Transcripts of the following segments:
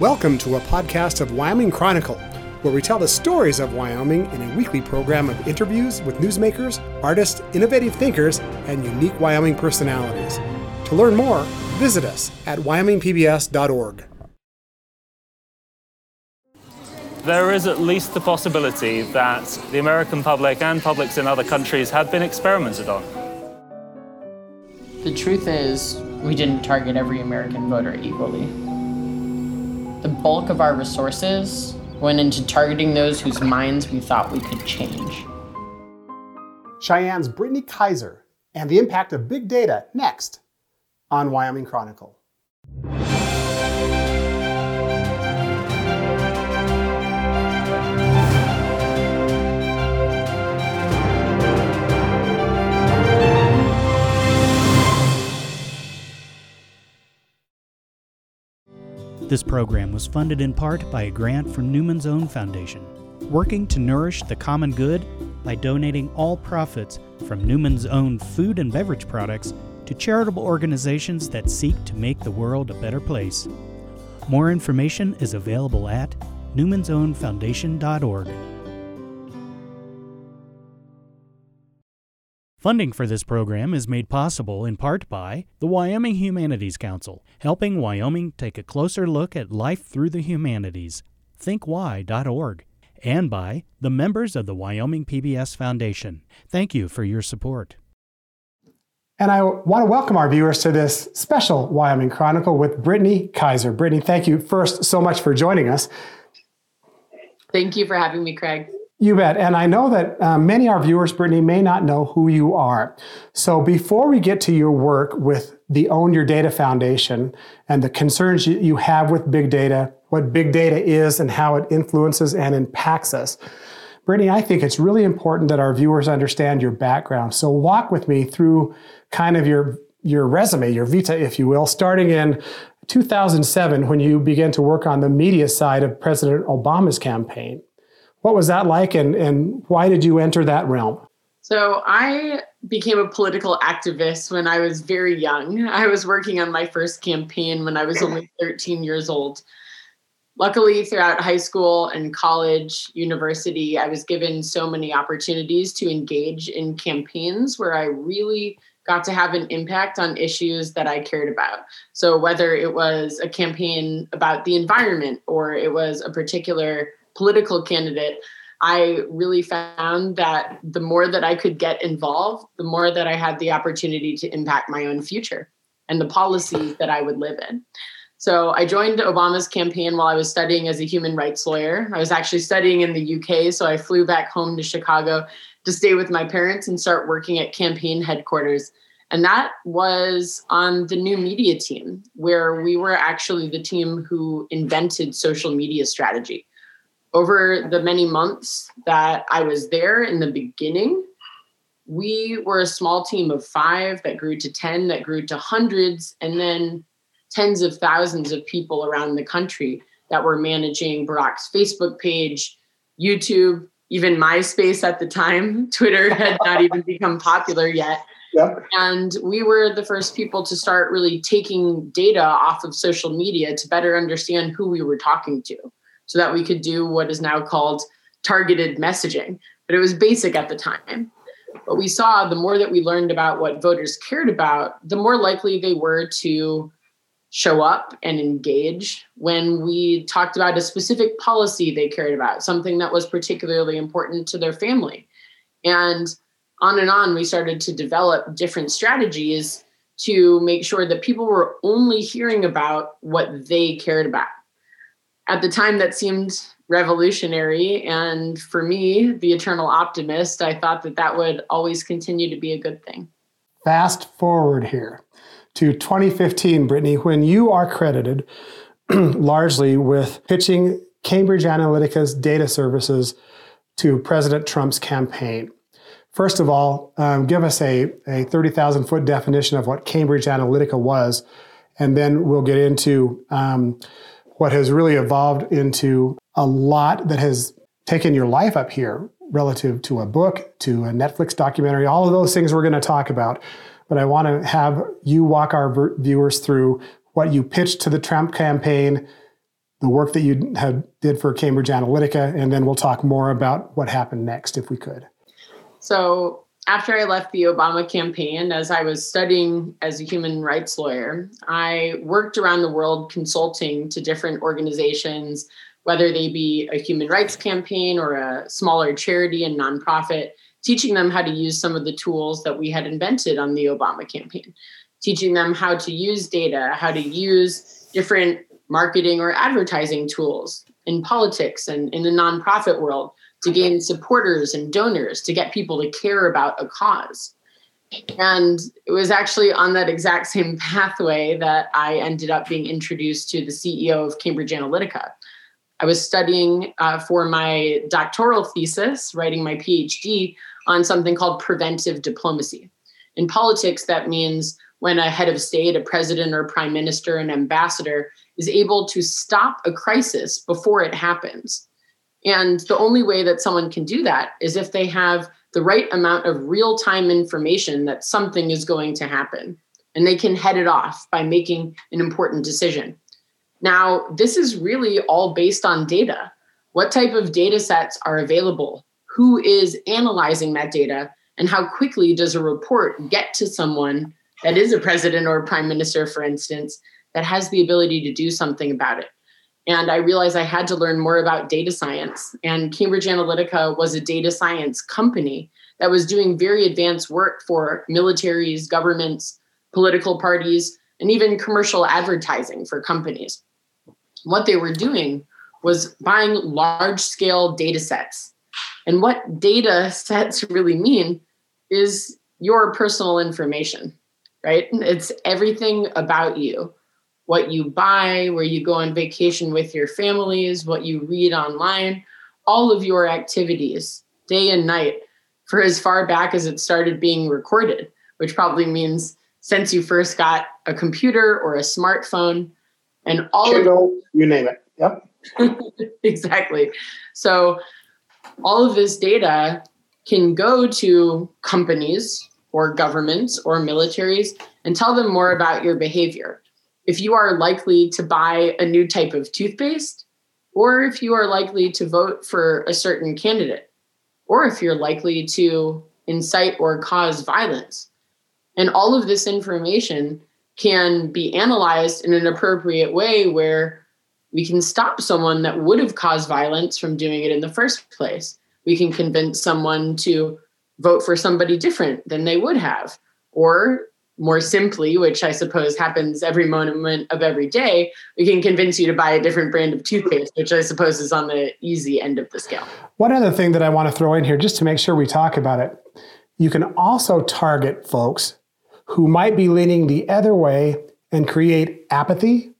Welcome to a podcast of Wyoming Chronicle, where we tell the stories of Wyoming in a weekly program of interviews with newsmakers, artists, innovative thinkers, and unique Wyoming personalities. To learn more, visit us at wyomingpbs.org. There is at least the possibility that the American public and publics in other countries have been experimented on. The truth is, we didn't target every American voter equally. The bulk of our resources went into targeting those whose minds we thought we could change. Cheyenne's Brittany Kaiser and the impact of big data next on Wyoming Chronicle. This program was funded in part by a grant from Newman's Own Foundation, working to nourish the common good by donating all profits from Newman's Own food and beverage products to charitable organizations that seek to make the world a better place. More information is available at newmansownfoundation.org. Funding for this program is made possible in part by the Wyoming Humanities Council, helping Wyoming take a closer look at life through the humanities, thinkwhy.org, and by the members of the Wyoming PBS Foundation. Thank you for your support. And I want to welcome our viewers to this special Wyoming Chronicle with Brittany Kaiser. Brittany, thank you first so much for joining us. Thank you for having me, Craig. You bet. And I know that uh, many of our viewers, Brittany, may not know who you are. So before we get to your work with the Own Your Data Foundation and the concerns you have with big data, what big data is and how it influences and impacts us, Brittany, I think it's really important that our viewers understand your background. So walk with me through kind of your your resume, your vita, if you will, starting in 2007 when you began to work on the media side of President Obama's campaign. What was that like, and, and why did you enter that realm? So, I became a political activist when I was very young. I was working on my first campaign when I was only 13 years old. Luckily, throughout high school and college, university, I was given so many opportunities to engage in campaigns where I really got to have an impact on issues that I cared about. So, whether it was a campaign about the environment or it was a particular political candidate, I really found that the more that I could get involved, the more that I had the opportunity to impact my own future and the policies that I would live in. So I joined Obama's campaign while I was studying as a human rights lawyer. I was actually studying in the UK, so I flew back home to Chicago to stay with my parents and start working at campaign headquarters. And that was on the new media team, where we were actually the team who invented social media strategy over the many months that I was there in the beginning, we were a small team of five that grew to 10, that grew to hundreds, and then tens of thousands of people around the country that were managing Barack's Facebook page, YouTube, even MySpace at the time. Twitter had not even become popular yet. Yep. And we were the first people to start really taking data off of social media to better understand who we were talking to so that we could do what is now called targeted messaging. But it was basic at the time. But we saw the more that we learned about what voters cared about, the more likely they were to show up and engage when we talked about a specific policy they cared about, something that was particularly important to their family. And on and on, we started to develop different strategies to make sure that people were only hearing about what they cared about at the time that seemed revolutionary and for me the eternal optimist i thought that that would always continue to be a good thing. Fast forward here to 2015 brittany when you are credited largely with pitching cambridge analytica's data services to president trump's campaign. First of all um, give us a, a 30000 foot definition of what cambridge analytica was and then we'll get into um, what has really evolved into a lot that has taken your life up here relative to a book, to a Netflix documentary, all of those things we're going to talk about. But I want to have you walk our viewers through what you pitched to the Trump campaign, the work that you have did for Cambridge Analytica, and then we'll talk more about what happened next, if we could. So, after I left the Obama campaign, as I was studying as a human rights lawyer, I worked around the world consulting to different organizations, whether they be a human rights campaign or a smaller charity and nonprofit, teaching them how to use some of the tools that we had invented on the Obama campaign, teaching them how to use data, how to use different marketing or advertising tools in politics and in the nonprofit world to gain supporters and donors to get people to care about a cause. And it was actually on that exact same pathway that I ended up being introduced to the CEO of Cambridge Analytica. I was studying uh, for my doctoral thesis, writing my PhD on something called preventive diplomacy. In politics, that means when a head of state, a president or prime minister, an ambassador is able to stop a crisis before it happens. And the only way that someone can do that is if they have the right amount of real time information that something is going to happen. And they can head it off by making an important decision. Now, this is really all based on data. What type of data sets are available? Who is analyzing that data? And how quickly does a report get to someone that is a president or a prime minister, for instance, that has the ability to do something about it? And I realized I had to learn more about data science. And Cambridge Analytica was a data science company that was doing very advanced work for militaries, governments, political parties, and even commercial advertising for companies. What they were doing was buying large scale data sets. And what data sets really mean is your personal information, right? It's everything about you what you buy, where you go on vacation with your families, what you read online, all of your activities, day and night, for as far back as it started being recorded, which probably means since you first got a computer or a smartphone and all of, you name it. Yep. exactly. So all of this data can go to companies or governments or militaries and tell them more about your behavior if you are likely to buy a new type of toothpaste, or if you are likely to vote for a certain candidate, or if you're likely to incite or cause violence. And all of this information can be analyzed in an appropriate way where we can stop someone that would have caused violence from doing it in the first place. We can convince someone to vote for somebody different than they would have, or more simply, which I suppose happens every moment of every day, we can convince you to buy a different brand of toothpaste, which I suppose is on the easy end of the scale. One other thing that I want to throw in here, just to make sure we talk about it, you can also target folks who might be leaning the other way and create apathy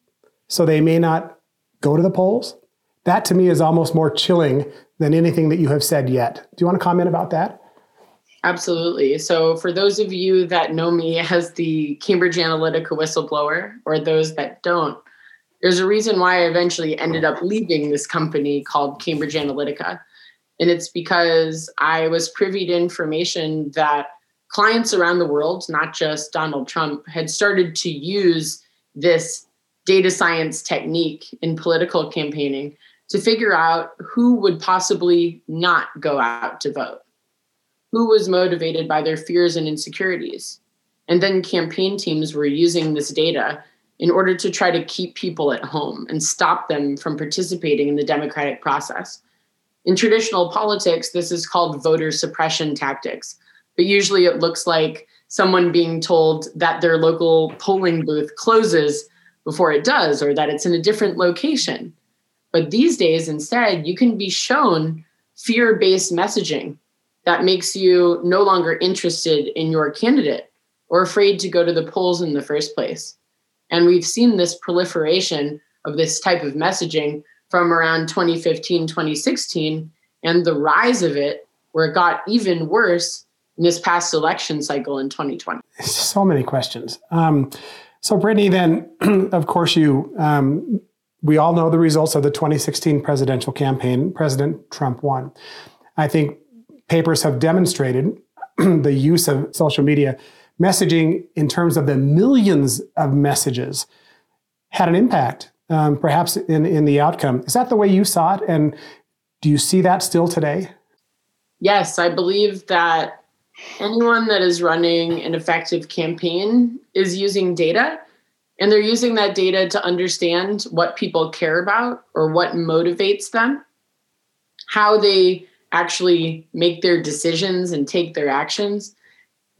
so they may not go to the polls. That to me is almost more chilling than anything that you have said yet. Do you want to comment about that? Absolutely. So, for those of you that know me as the Cambridge Analytica whistleblower, or those that don't, there's a reason why I eventually ended up leaving this company called Cambridge Analytica. And it's because I was privy to information that clients around the world, not just Donald Trump, had started to use this data science technique in political campaigning to figure out who would possibly not go out to vote who was motivated by their fears and insecurities. And then campaign teams were using this data in order to try to keep people at home and stop them from participating in the democratic process. In traditional politics, this is called voter suppression tactics, but usually it looks like someone being told that their local polling booth closes before it does or that it's in a different location. But these days, instead, you can be shown fear based messaging that makes you no longer interested in your candidate or afraid to go to the polls in the first place. And we've seen this proliferation of this type of messaging from around 2015, 2016, and the rise of it, where it got even worse in this past election cycle in 2020. So many questions. Um, so, Brittany, then, of course, you um, we all know the results of the 2016 presidential campaign. President Trump won. I think papers have demonstrated the use of social media messaging in terms of the millions of messages had an impact um, perhaps in, in the outcome. Is that the way you saw it? And do you see that still today? Yes, I believe that anyone that is running an effective campaign is using data and they're using that data to understand what people care about or what motivates them, how they actually make their decisions and take their actions.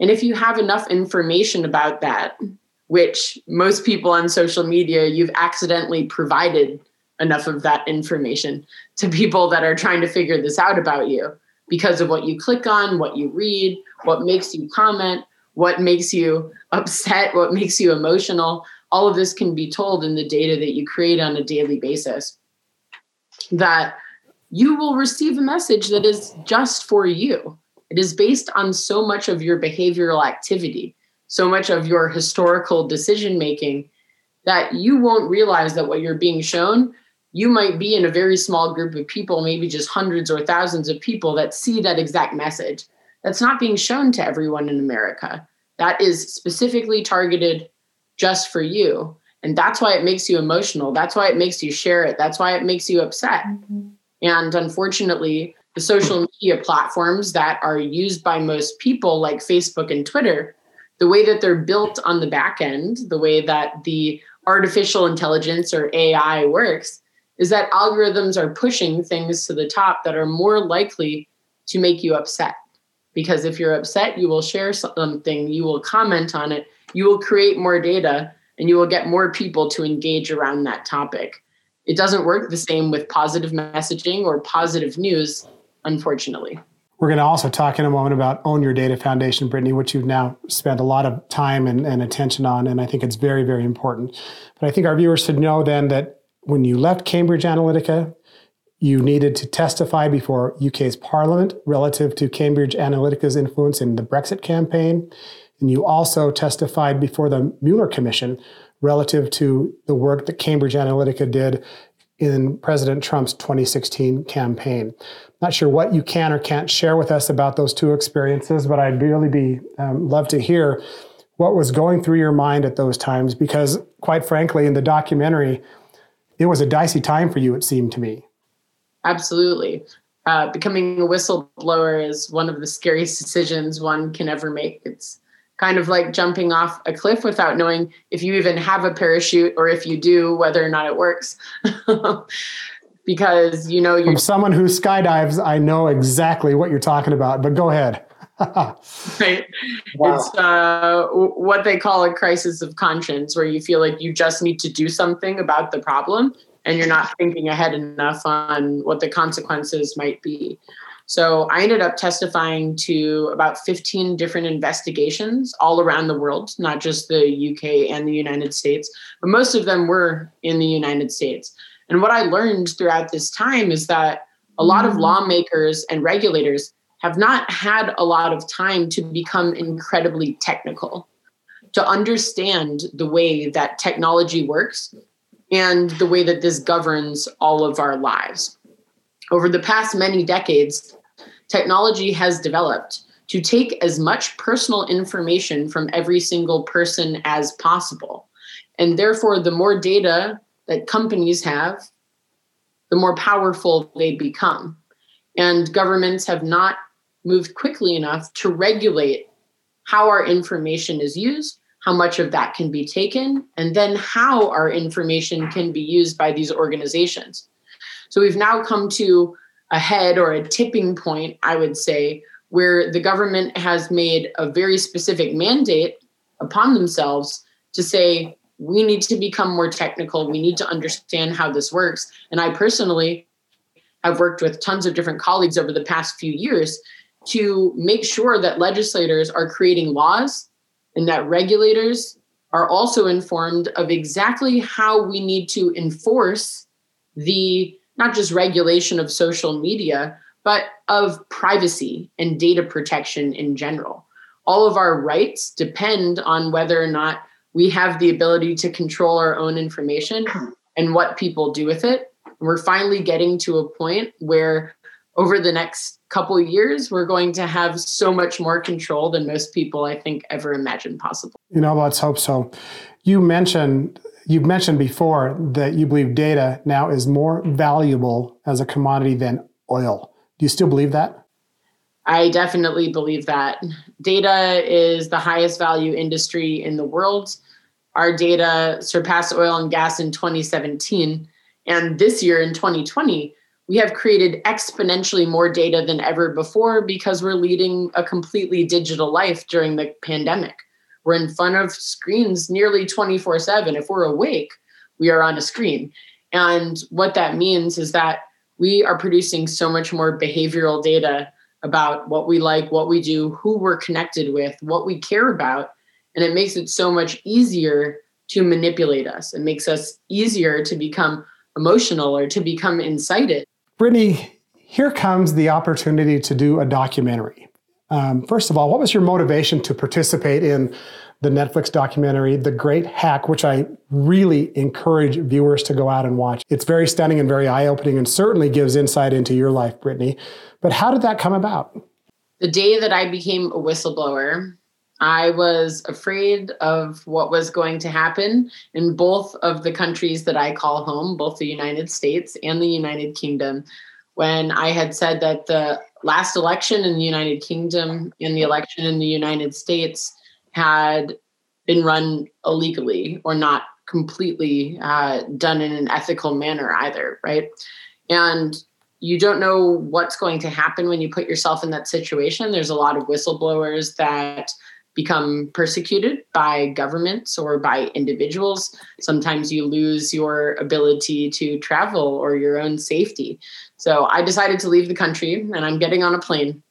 And if you have enough information about that, which most people on social media, you've accidentally provided enough of that information to people that are trying to figure this out about you because of what you click on, what you read, what makes you comment, what makes you upset, what makes you emotional. All of this can be told in the data that you create on a daily basis. That you will receive a message that is just for you. It is based on so much of your behavioral activity, so much of your historical decision making that you won't realize that what you're being shown, you might be in a very small group of people, maybe just hundreds or thousands of people that see that exact message. That's not being shown to everyone in America. That is specifically targeted just for you. And that's why it makes you emotional. That's why it makes you share it. That's why it makes you upset. Mm-hmm. And unfortunately, the social media platforms that are used by most people, like Facebook and Twitter, the way that they're built on the back end, the way that the artificial intelligence or AI works, is that algorithms are pushing things to the top that are more likely to make you upset. Because if you're upset, you will share something, you will comment on it, you will create more data, and you will get more people to engage around that topic. It doesn't work the same with positive messaging or positive news, unfortunately. We're going to also talk in a moment about Own Your Data Foundation, Brittany, which you've now spent a lot of time and, and attention on. And I think it's very, very important. But I think our viewers should know then that when you left Cambridge Analytica, you needed to testify before UK's Parliament relative to Cambridge Analytica's influence in the Brexit campaign. And you also testified before the Mueller Commission relative to the work that Cambridge Analytica did in President Trump's 2016 campaign. Not sure what you can or can't share with us about those two experiences, but I'd really be um, love to hear what was going through your mind at those times because quite frankly in the documentary it was a dicey time for you it seemed to me. Absolutely. Uh, becoming a whistleblower is one of the scariest decisions one can ever make. It's kind of like jumping off a cliff without knowing if you even have a parachute or if you do, whether or not it works. because you know you're From someone who skydives, I know exactly what you're talking about, but go ahead. right. Wow. It's uh, what they call a crisis of conscience, where you feel like you just need to do something about the problem and you're not thinking ahead enough on what the consequences might be. So I ended up testifying to about 15 different investigations all around the world, not just the UK and the United States, but most of them were in the United States. And what I learned throughout this time is that a lot of mm-hmm. lawmakers and regulators have not had a lot of time to become incredibly technical, to understand the way that technology works and the way that this governs all of our lives. Over the past many decades, technology has developed to take as much personal information from every single person as possible. And therefore, the more data that companies have, the more powerful they become. And governments have not moved quickly enough to regulate how our information is used, how much of that can be taken, and then how our information can be used by these organizations. So we've now come to a head or a tipping point, I would say, where the government has made a very specific mandate upon themselves to say, we need to become more technical. We need to understand how this works. And I personally have worked with tons of different colleagues over the past few years to make sure that legislators are creating laws and that regulators are also informed of exactly how we need to enforce the not just regulation of social media, but of privacy and data protection in general. All of our rights depend on whether or not we have the ability to control our own information and what people do with it. We're finally getting to a point where over the next couple years we're going to have so much more control than most people I think ever imagined possible. You know, let's hope so. You mentioned you've mentioned before that you believe data now is more valuable as a commodity than oil. Do you still believe that? I definitely believe that. Data is the highest value industry in the world. Our data surpassed oil and gas in 2017. And this year in 2020, we have created exponentially more data than ever before because we're leading a completely digital life during the pandemic. We're in front of screens nearly 24 7. If we're awake, we are on a screen. And what that means is that we are producing so much more behavioral data about what we like, what we do, who we're connected with, what we care about. And it makes it so much easier to manipulate us. It makes us easier to become emotional or to become incited. Brittany, here comes the opportunity to do a documentary. Um, first of all, what was your motivation to participate in the Netflix documentary, The Great Hack, which I really encourage viewers to go out and watch? It's very stunning and very eye opening and certainly gives insight into your life, Brittany. But how did that come about? The day that I became a whistleblower, I was afraid of what was going to happen in both of the countries that I call home, both the United States and the United Kingdom. When I had said that the last election in the United Kingdom and the election in the United States had been run illegally or not completely uh, done in an ethical manner either, right? And you don't know what's going to happen when you put yourself in that situation. There's a lot of whistleblowers that become persecuted by governments or by individuals. Sometimes you lose your ability to travel or your own safety. So I decided to leave the country and I'm getting on a plane.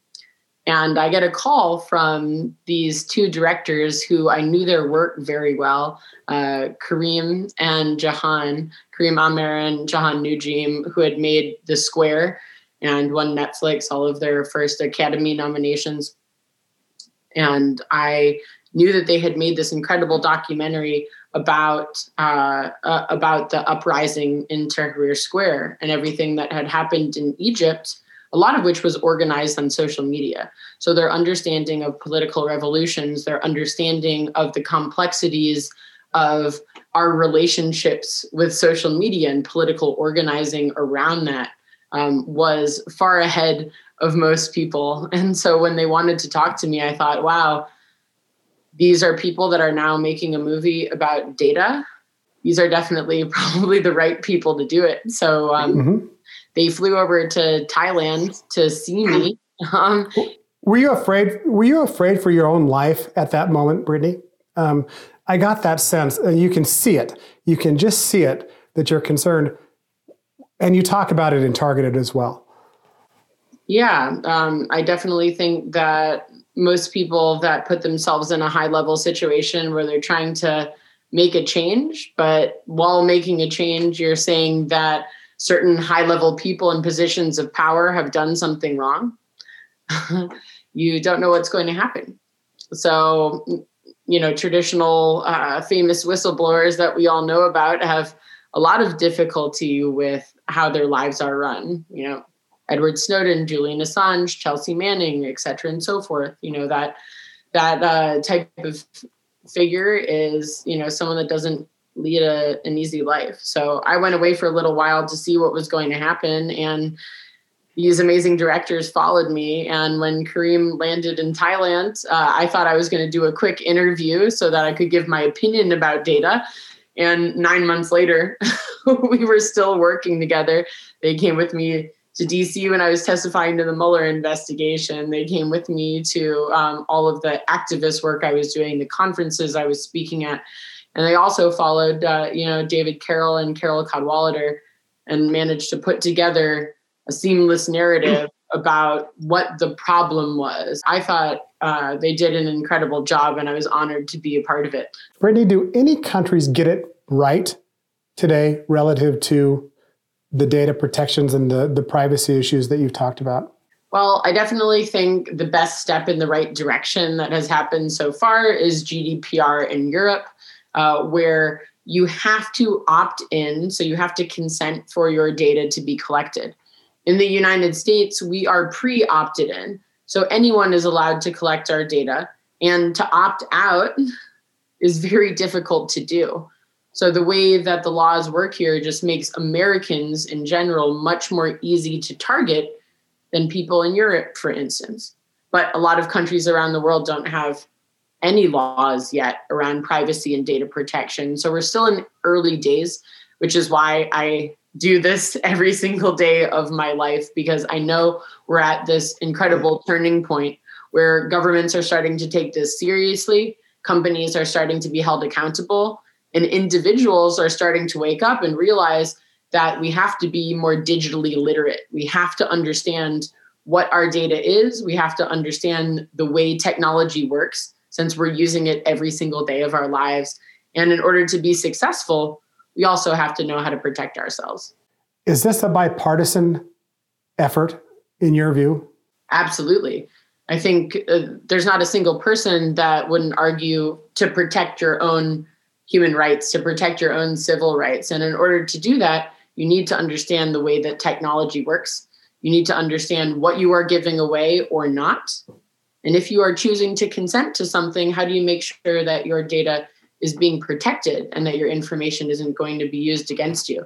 And I get a call from these two directors who I knew their work very well uh, Karim and Jehane, Karim Amer and Jehane Noujaim, who had made The Square and won Netflix all of their first Academy nominations. And I knew that they had made this incredible documentary about uh, uh, about the uprising in Tahrir Square and everything that had happened in Egypt a lot of which was organized on social media. So their understanding of political revolutions, their understanding of the complexities of our relationships with social media and political organizing around that um, was far ahead of most people. And so when they wanted to talk to me, I thought, wow, these are people that are now making a movie about data. These are definitely probably the right people to do it. So um, mm-hmm they flew over to Thailand to see me. Um, were you afraid? Were you afraid for your own life at that moment, Brittany? Um, I got that sense, and you can see it. You can just see it that you're concerned, and you talk about it in Targeted as well. Yeah, um, I definitely think that most people that put themselves in a high level situation where they're trying to make a change, but while making a change, you're saying that certain high level people in positions of power have done something wrong, you don't know what's going to happen. So, you know, traditional uh, famous whistleblowers that we all know about have a lot of difficulty with how their lives are run. You know, Edward Snowden, Julian Assange, Chelsea Manning, et cetera, and so forth. You know that that uh, type of figure is you know someone that doesn't lead a, an easy life. So I went away for a little while to see what was going to happen. And these amazing directors followed me. And when Karim landed in Thailand, uh, I thought I was going to do a quick interview so that I could give my opinion about data. And nine months later, we were still working together. They came with me to DC when I was testifying to the Mueller investigation. They came with me to um, all of the activist work I was doing, the conferences I was speaking at. And they also followed, uh, you know, David Carroll and Carole Cadwalladr and managed to put together a seamless narrative about what the problem was. I thought uh, they did an incredible job, and I was honored to be a part of it. Brittany, do any countries get it right today relative to the data protections and the, the privacy issues that you've talked about? Well, I definitely think the best step in the right direction that has happened so far is GDPR in Europe uh, where you have to opt in, so you have to consent for your data to be collected. In the United States, we are pre opted in, so anyone is allowed to collect our data, and to opt out is very difficult to do. So the way that the laws work here just makes Americans in general much more easy to target than people in Europe, for instance. But a lot of countries around the world don't have any laws yet around privacy and data protection. So we're still in early days, which is why I do this every single day of my life because I know we're at this incredible turning point where governments are starting to take this seriously, companies are starting to be held accountable, and individuals are starting to wake up and realize that we have to be more digitally literate. We have to understand what our data is, we have to understand the way technology works since we're using it every single day of our lives. And in order to be successful, we also have to know how to protect ourselves. Is this a bipartisan effort in your view? Absolutely. I think uh, there's not a single person that wouldn't argue to protect your own human rights, to protect your own civil rights. And in order to do that, you need to understand the way that technology works. You need to understand what you are giving away or not. And if you are choosing to consent to something, how do you make sure that your data is being protected and that your information isn't going to be used against you?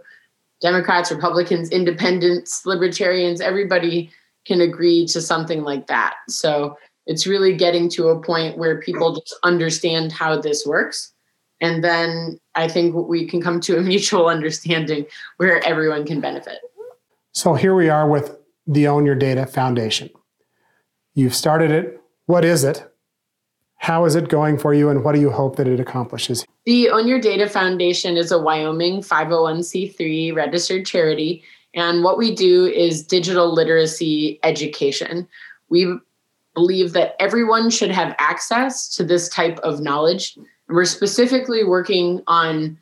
Democrats, Republicans, independents, libertarians, everybody can agree to something like that. So it's really getting to a point where people just understand how this works. And then I think we can come to a mutual understanding where everyone can benefit. So here we are with the Own Your Data Foundation. You've started it. What is it? How is it going for you, and what do you hope that it accomplishes? The Own Your Data Foundation is a Wyoming 501c3 registered charity and what we do is digital literacy education. We believe that everyone should have access to this type of knowledge. We're specifically working on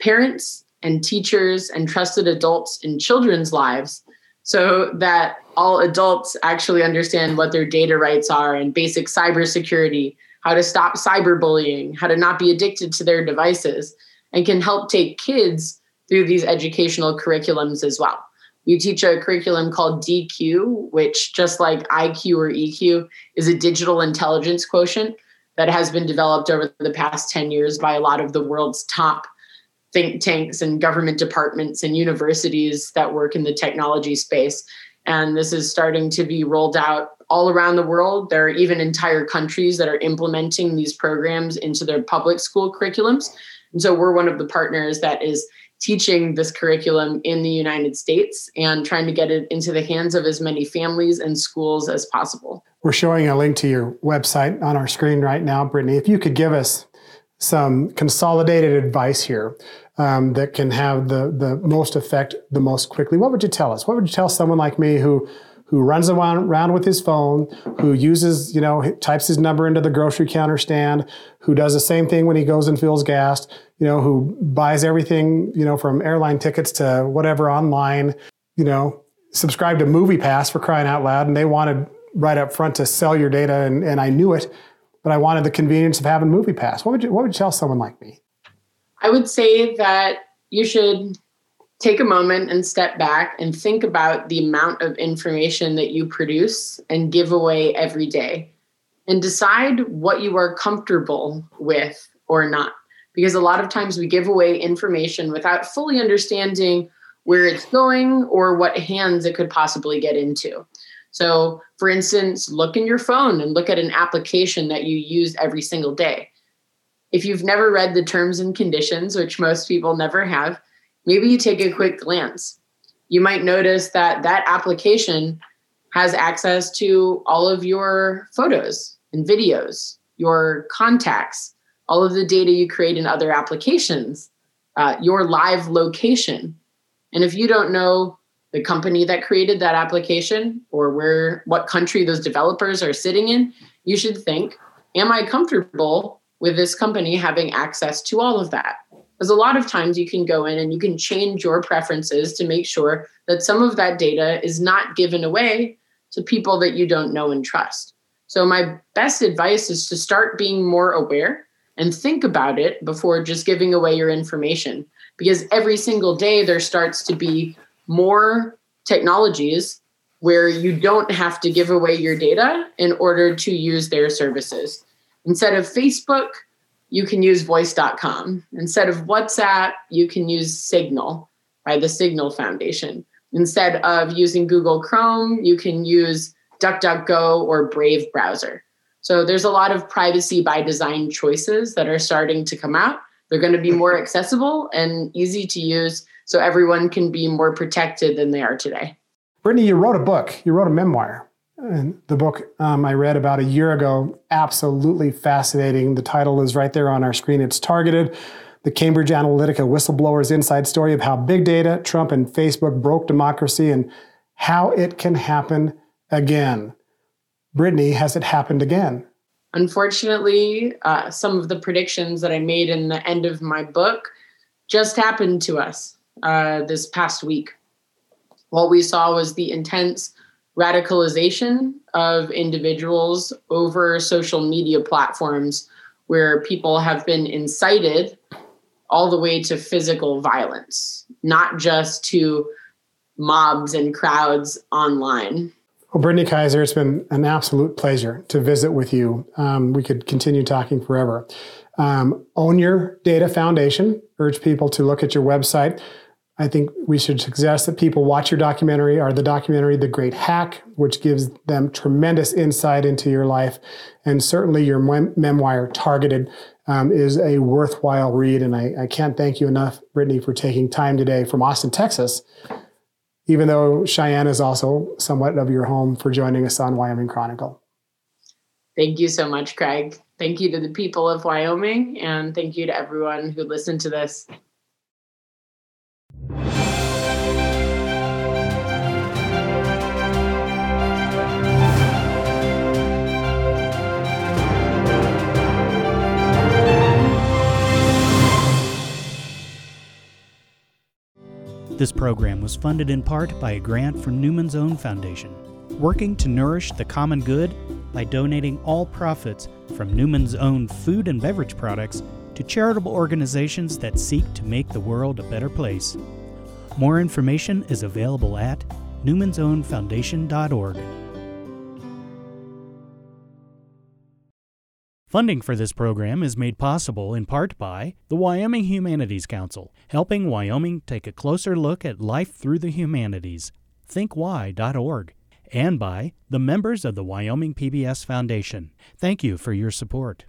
parents and teachers and trusted adults in children's lives so that all adults actually understand what their data rights are and basic cybersecurity, how to stop cyberbullying, how to not be addicted to their devices, and can help take kids through these educational curriculums as well. We teach a curriculum called DQ, which, just like IQ or EQ, is a digital intelligence quotient that has been developed over the past 10 years by a lot of the world's top think tanks and government departments and universities that work in the technology space. And this is starting to be rolled out all around the world. There are even entire countries that are implementing these programs into their public school curriculums. And so we're one of the partners that is teaching this curriculum in the United States and trying to get it into the hands of as many families and schools as possible. We're showing a link to your website on our screen right now, Brittany. If you could give us some consolidated advice here um, that can have the, the most effect the most quickly, what would you tell us? What would you tell someone like me who who runs around with his phone, who uses, you know, types his number into the grocery counter stand, who does the same thing when he goes and fills gas, you know, who buys everything, you know, from airline tickets to whatever online, you know, subscribe to MoviePass for crying out loud, and they wanted right up front to sell your data, and, and I knew it, but I wanted the convenience of having MoviePass. What would you What would you tell someone like me? I would say that you should take a moment and step back and think about the amount of information that you produce and give away every day and decide what you are comfortable with or not. Because a lot of times we give away information without fully understanding where it's going or what hands it could possibly get into. So, for instance, look in your phone and look at an application that you use every single day. If you've never read the terms and conditions, which most people never have, maybe you take a quick glance. You might notice that that application has access to all of your photos and videos, your contacts, all of the data you create in other applications, uh, your live location. And if you don't know the company that created that application or where what country those developers are sitting in, you should think, am I comfortable with this company having access to all of that? Because a lot of times you can go in and you can change your preferences to make sure that some of that data is not given away to people that you don't know and trust. So, my best advice is to start being more aware and think about it before just giving away your information. Because every single day there starts to be more technologies where you don't have to give away your data in order to use their services. Instead of Facebook you can use voice.com. Instead of WhatsApp, you can use Signal by the Signal Foundation. Instead of using Google Chrome, you can use DuckDuckGo or Brave browser. So there's a lot of privacy by design choices that are starting to come out. They're going to be more accessible and easy to use so everyone can be more protected than they are today. Brittany, you wrote a book, you wrote a memoir. And the book um, I read about a year ago, absolutely fascinating. The title is right there on our screen. It's targeted. The Cambridge Analytica whistleblower's inside story of how big data, Trump, and Facebook broke democracy and how it can happen again. Brittany, has it happened again? Unfortunately, uh, some of the predictions that I made in the end of my book just happened to us uh, this past week. What we saw was the intense radicalization of individuals over social media platforms where people have been incited all the way to physical violence, not just to mobs and crowds online. Well, Brittany Kaiser, it's been an absolute pleasure to visit with you. Um, we could continue talking forever. Um, Own Your Data Foundation, urge people to look at your website. I think we should suggest that people watch your documentary or the documentary The Great Hack, which gives them tremendous insight into your life. And certainly your mem- memoir, Targeted, um, is a worthwhile read. And I, I can't thank you enough, Brittany, for taking time today from Austin, Texas, even though Cheyenne is also somewhat of your home, for joining us on Wyoming Chronicle. Thank you so much, Craig. Thank you to the people of Wyoming, and thank you to everyone who listened to this. This program was funded in part by a grant from Newman's Own Foundation, working to nourish the common good by donating all profits from Newman's Own food and beverage products to charitable organizations that seek to make the world a better place. More information is available at newmansownfoundation.org. Funding for this program is made possible in part by the Wyoming Humanities Council, helping Wyoming take a closer look at life through the humanities. ThinkWhy.org. And by the members of the Wyoming PBS Foundation. Thank you for your support.